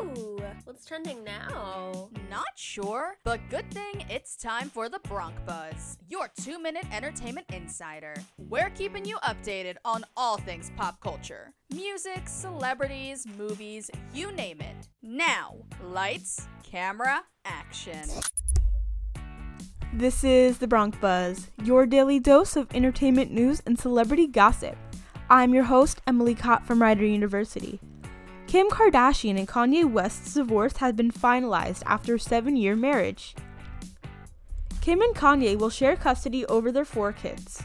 Ooh, what's trending now? Not sure, but good thing it's time for the Bronc Buzz, your two minute entertainment insider. We're keeping you updated on all things pop culture music, celebrities, movies, you name it. Now, lights, camera, action. This is the Bronc Buzz, your daily dose of entertainment news and celebrity gossip. I'm your host, Emily Katt from Rider University. Kim Kardashian and Kanye West's divorce has been finalized after a seven year marriage. Kim and Kanye will share custody over their four kids.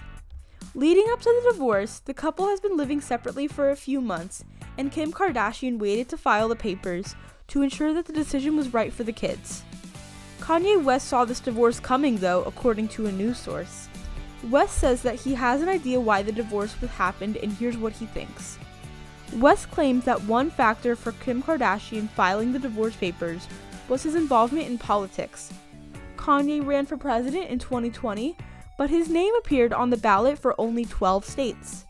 Leading up to the divorce, the couple has been living separately for a few months, and Kim Kardashian waited to file the papers to ensure that the decision was right for the kids. Kanye West saw this divorce coming, though, according to a news source. West says that he has an idea why the divorce happened, and here's what he thinks. West claims that one factor for Kim Kardashian filing the divorce papers was his involvement in politics. Kanye ran for president in 2020, but his name appeared on the ballot for only 12 states.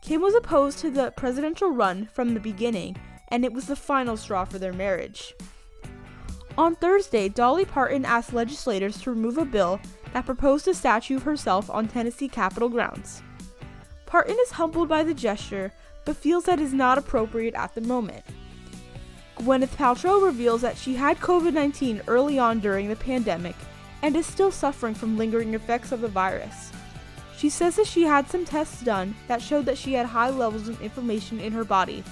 Kim was opposed to the presidential run from the beginning, and it was the final straw for their marriage. On Thursday, Dolly Parton asked legislators to remove a bill that proposed a statue of herself on Tennessee Capitol grounds. Parton is humbled by the gesture, but feels that is not appropriate at the moment. Gwyneth Paltrow reveals that she had COVID 19 early on during the pandemic and is still suffering from lingering effects of the virus. She says that she had some tests done that showed that she had high levels of inflammation in her body.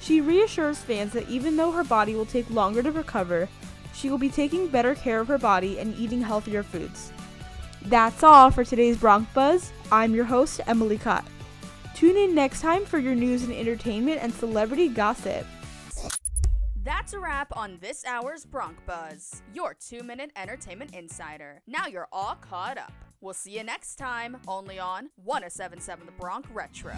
She reassures fans that even though her body will take longer to recover, she will be taking better care of her body and eating healthier foods. That's all for today's Bronc Buzz. I'm your host, Emily Katt. Tune in next time for your news and entertainment and celebrity gossip. That's a wrap on this hour's Bronc Buzz, your two minute entertainment insider. Now you're all caught up. We'll see you next time, only on 1077 The Bronc Retro.